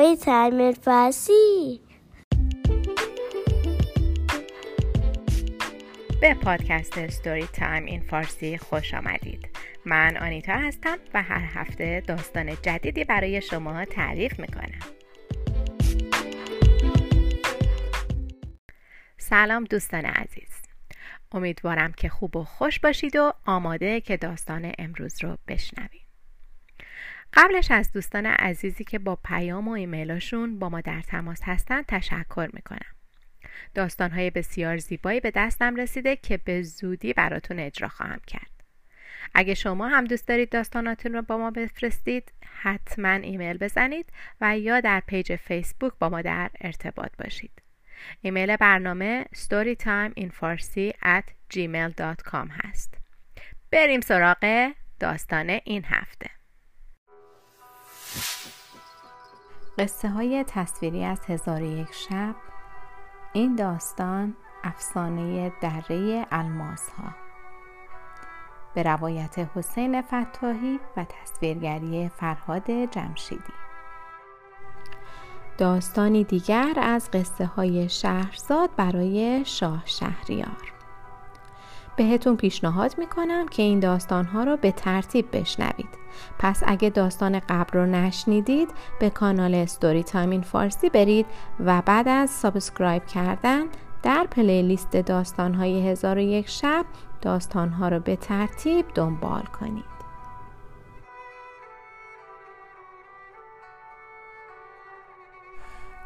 Story Time فارسی به پادکست Story Time in Farsi خوش آمدید. من آنیتا هستم و هر هفته داستان جدیدی برای شما تعریف می‌کنم. سلام دوستان عزیز. امیدوارم که خوب و خوش باشید و آماده که داستان امروز رو بشنوید. قبلش از دوستان عزیزی که با پیام و ایمیلاشون با ما در تماس هستن تشکر می‌کنم. داستانهای بسیار زیبایی به دستم رسیده که به زودی براتون اجرا خواهم کرد. اگه شما هم دوست دارید داستاناتون رو با ما بفرستید حتما ایمیل بزنید و یا در پیج فیسبوک با ما در ارتباط باشید. ایمیل برنامه storytimeinfarsi at gmail.com هست. بریم سراغ داستان این هفته. قصه های تصویری از هزار یک شب این داستان افسانه دره الماس ها به روایت حسین فتاحی و تصویرگری فرهاد جمشیدی. داستانی دیگر از قصه های شهرزاد برای شاه شهریار. بهتون پیشنهاد می‌کنم که این داستان ها رو به ترتیب بشنوید. پس اگه داستان قبل رو نشنیدید به کانال Story Time in Farsi برید و بعد از subscribe کردن در playlist داستان های هزار و یک شب داستان ها رو به ترتیب دنبال کنید.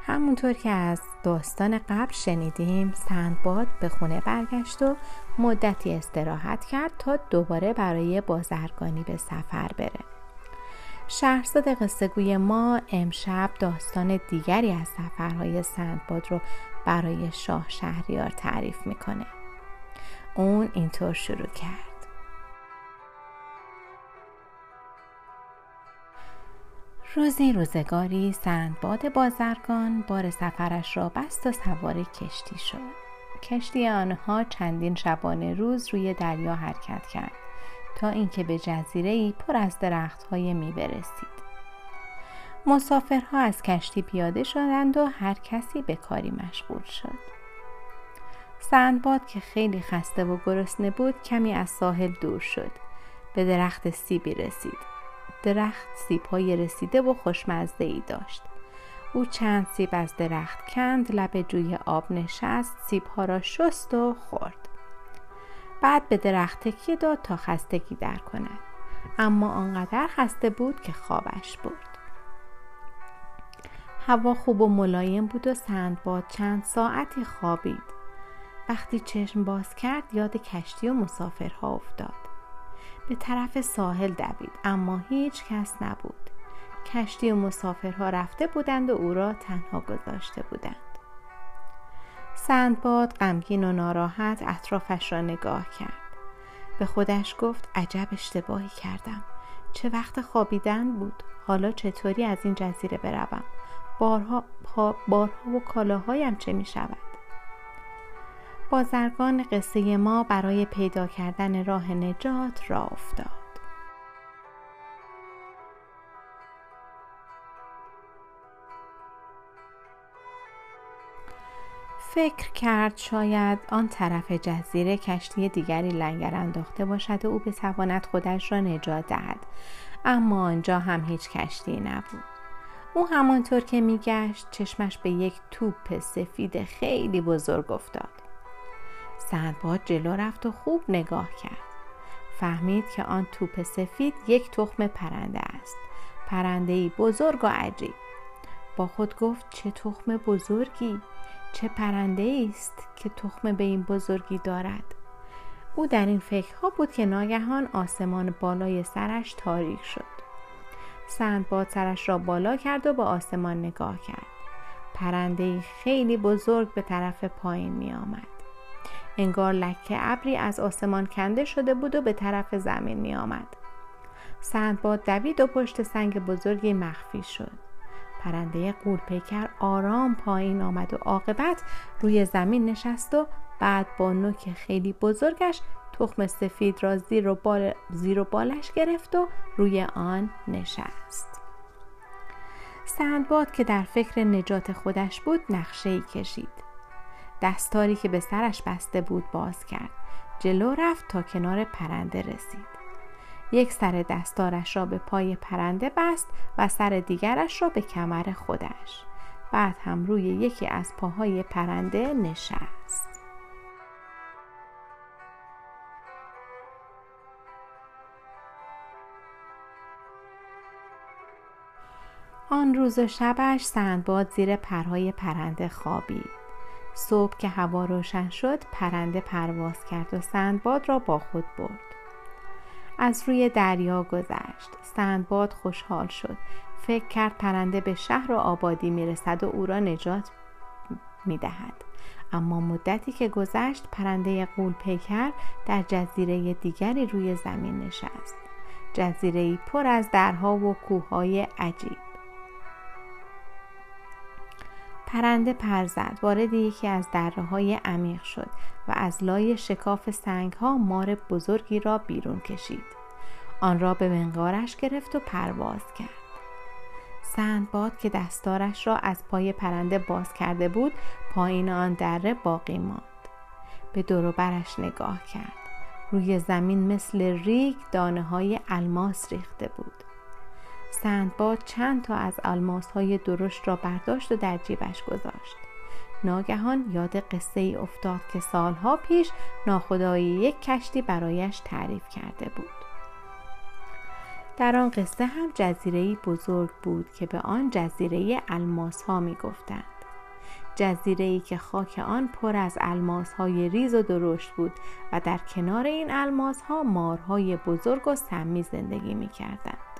همونطور که از داستان قبل شنیدیم سندباد به خونه برگشت و مدتی استراحت کرد تا دوباره برای بازرگانی به سفر بره. شهرزاد قصهگوی ما امشب داستان دیگری از سفرهای سندباد رو برای شاه شهریار تعریف می‌کنه. اون اینطور شروع کرد. روزی روزگاری سندباد بازرگان بار سفرش را بست و سوار کشتی شد. کشتی آنها چندین شبانه روز روی دریا حرکت کرد تا اینکه به جزیره ای پر از درختهای میوه رسید مسافرها از کشتی پیاده شدند و هر کسی به کاری مشغول شد. سندباد که خیلی خسته و گرسنه بود کمی از ساحل دور شد. به درخت سیبی رسید. درخت های رسیده و خوشمزده ای داشت. او چند سیب از درخت کند لب جوی آب نشست ها را شست و خورد. بعد به درخت تکیه داد تا خستگی در کند. اما آنقدر خسته بود که خوابش برد. هوا خوب و ملایم بود و سندباد چند ساعتی خوابید. وقتی چشم باز کرد یاد کشتی و مسافرها افتاد. به طرف ساحل دوید اما هیچ کس نبود. کشتی و مسافرها رفته بودند و او را تنها گذاشته بودند. سندباد غمگین و ناراحت اطرافش را نگاه کرد. به خودش گفت عجب اشتباهی کردم. چه وقت خوابیدن بود؟ حالا چطوری از این جزیره بروم؟ بارها, بارها و کالاهایم چه می شود بازرگان قصه ما برای پیدا کردن راه نجات را افتاد. فکر کرد شاید آن طرف جزیره کشتی دیگری لنگر انداخته باشد و او بتواند خودش را نجات دهد. اما آنجا هم هیچ کشتی نبود. او همانطور که میگشت چشمش به یک توپ سفید خیلی بزرگ افتاد. سندباد جلو رفت و خوب نگاه کرد. فهمید که آن توپ سفید یک تخم پرنده است. پرنده بزرگ و عجیب. با خود گفت چه تخم بزرگی؟ چه پرنده است که تخم به این بزرگی دارد؟ او در این فکرها بود که ناگهان آسمان بالای سرش تاریک شد. سندباد سرش را بالا کرد و به آسمان نگاه کرد. پرنده خیلی بزرگ به طرف پایین می آمد انگار لکه ابری از آسمان کنده شده بود و به طرف زمین می آمد. سندباد دوید و پشت سنگ بزرگی مخفی شد. پرنده قورپیکر آرام پایین آمد و عاقبت روی زمین نشست و بعد با نوک خیلی بزرگش تخم سفید را زیر و, بال... زیر و بالش گرفت و روی آن نشست سندباد که در فکر نجات خودش بود نقشه ای کشید دستاری که به سرش بسته بود باز کرد. جلو رفت تا کنار پرنده رسید. یک سر دستارش را به پای پرنده بست و سر دیگرش را به کمر خودش. بعد هم روی یکی از پاهای پرنده نشست. آن روز و شبش سندباد زیر پرهای پرنده خوابید. صبح که هوا روشن شد پرنده پرواز کرد و سندباد را با خود برد. از روی دریا گذشت. سندباد خوشحال شد. فکر کرد پرنده به شهر و آبادی می‌رسد و او را نجات می‌دهد. اما مدتی که گذشت پرنده قول پیکر در جزیره دیگری روی زمین نشست. جزیره پر از درها و کوههای عجیب. پرنده پر زد. وارد یکی از دره های عمیق شد و از لای شکاف سنگ ها مار بزرگی را بیرون کشید. آن را به منقارش گرفت و پرواز کرد. سندباد که دستارش را از پای پرنده باز کرده بود پایین آن دره باقی ماند. به دوروبرش نگاه کرد. روی زمین مثل ریگ دانه های الماس ریخته بود. سندباد چند تا از الماس های درشت را برداشت و در جیبش گذاشت ناگهان یاد قصه ای افتاد که سالها پیش ناخدایی یک کشتی برایش تعریف کرده بود در آن قصه هم جزیره بزرگ بود که به آن جزیره الماس ها می گفتند. جزیره ای که خاک آن پر از الماس های ریز و درشت بود و در کنار این الماس ها مارهای بزرگ و سمی زندگی می کردند.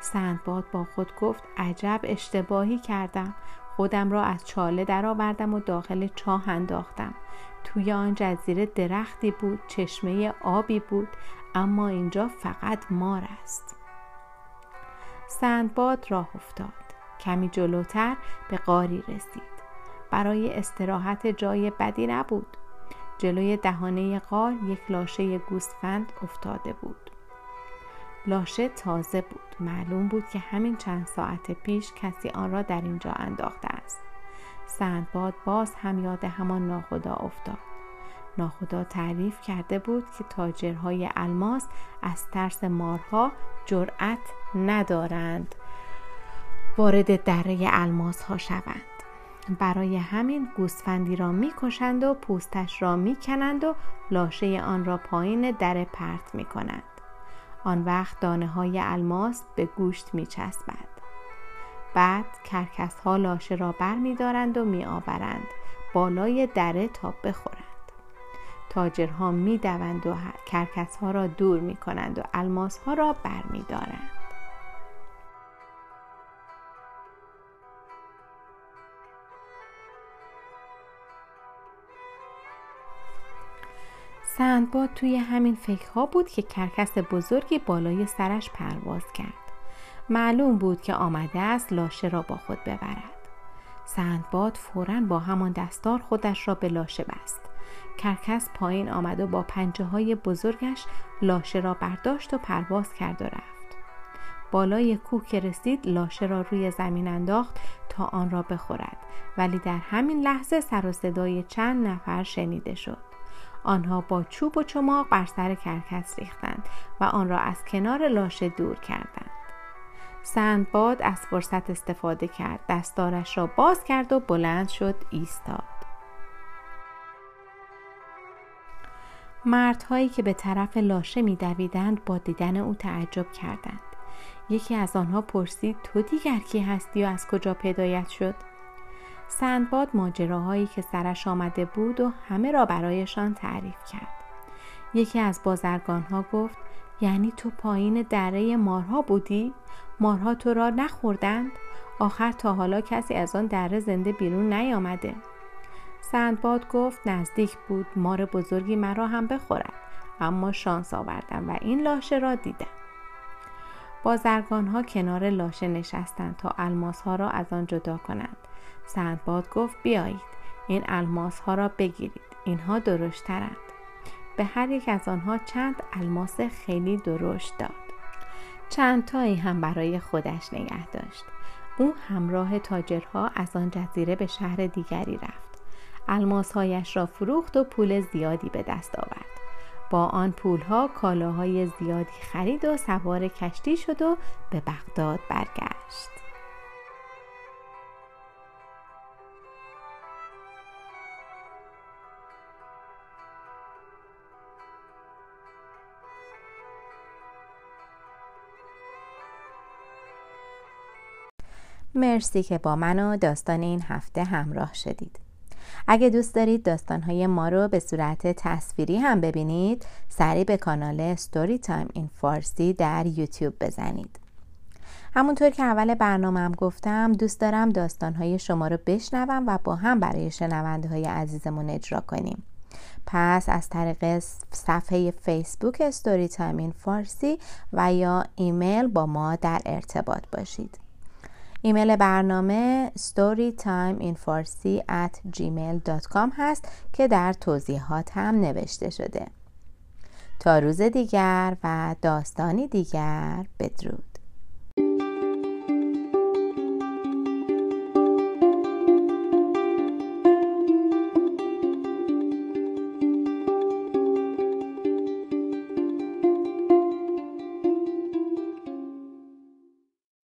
سندباد با خود گفت عجب اشتباهی کردم. خودم را از چاله درآوردم و داخل چاه انداختم. توی آن جزیره درختی بود چشمه آبی بود اما اینجا فقط مار است. سندباد راه افتاد. کمی جلوتر به قاری رسید. برای استراحت جای بدی نبود. جلوی دهانه قار یک لاشه گوسفند افتاده بود. لاشه تازه بود. معلوم بود که همین چند ساعت پیش کسی آن را در اینجا انداخته است. سندباد باز هم یاد همان ناخدا افتاد. ناخدا تعریف کرده بود که تاجرهای الماس از ترس مارها جرأت ندارند وارد دره الماس ها شوند. برای همین گوسفندی را می‌کشند و پوستش را می‌کنند و لاشه آن را پایین در پرت می‌کنند. آن وقت دانه های الماس به گوشت میچسبد بعد کرکس ها لاشه را بر می دارند و می آورند بالای دره تا بخورند تاجرها می دوند و کرکس ها را دور می کنند و الماس ها را بر می دارند. سندباد توی همین فکرها بود که کرکس بزرگی بالای سرش پرواز کرد. معلوم بود که آمده است لاشه را با خود ببرد. سندباد فورا با همان دستار خودش را به لاشه بست. کرکس پایین آمد و با پنجه های بزرگش لاشه را برداشت و پرواز کرد و رفت. بالای کوه که رسید لاشه را روی زمین انداخت تا آن را بخورد ولی در همین لحظه سر و صدای چند نفر شنیده شد. آنها با چوب و چماق بر سر کرکس ریختند و آن را از کنار لاشه دور کردند. سندباد از فرصت استفاده کرد دستارش را باز کرد و بلند شد ایستاد. مردهایی که به طرف لاشه میدویدند با دیدن او تعجب کردند. یکی از آنها پرسید تو دیگر کی هستی و از کجا پیدایت شد؟ سندباد ماجراهایی که سرش آمده بود و همه را برایشان تعریف کرد. یکی از بازرگانها گفت یعنی تو پایین دره مارها بودی؟ مارها تو را نخوردند؟ آخر تا حالا کسی از آن دره زنده بیرون نیامده. سندباد گفت نزدیک بود مار بزرگی مرا هم بخورد اما شانس آوردم و این لاشه را دیدم. بازرگان ها کنار لاشه نشستند تا الماس ها را از آن جدا کنند. سندباد گفت بیایید. این الماس ها را بگیرید. اینها درشترند. به هر یک از آنها چند الماس خیلی درشت داد. چند تایی هم برای خودش نگه داشت. او همراه تاجرها از آن جزیره به شهر دیگری رفت. الماسهایش را فروخت و پول زیادی به دست آورد. با آن پولها کالاهای زیادی خرید و سوار کشتی شد و به بغداد برگشت. مرسی که با من و داستان این هفته همراه شدید. اگه دوست دارید داستانهای ما رو به صورت تصویری هم ببینید سریع به کانال ستوری تایم این فارسی در یوتیوب بزنید. همونطور که اول برنامهم گفتم دوست دارم داستانهای شما رو بشنوم و با هم برای شنونده های عزیزمون اجرا کنیم. پس از طریق صفحه فیسبوک Story Time in Farsi و یا ایمیل با ما در ارتباط باشید. ایمیل برنامه storytimeinfarsi at gmail.com هست که در توضیحات هم نوشته شده. تا روز دیگر و داستانی دیگر بدرود.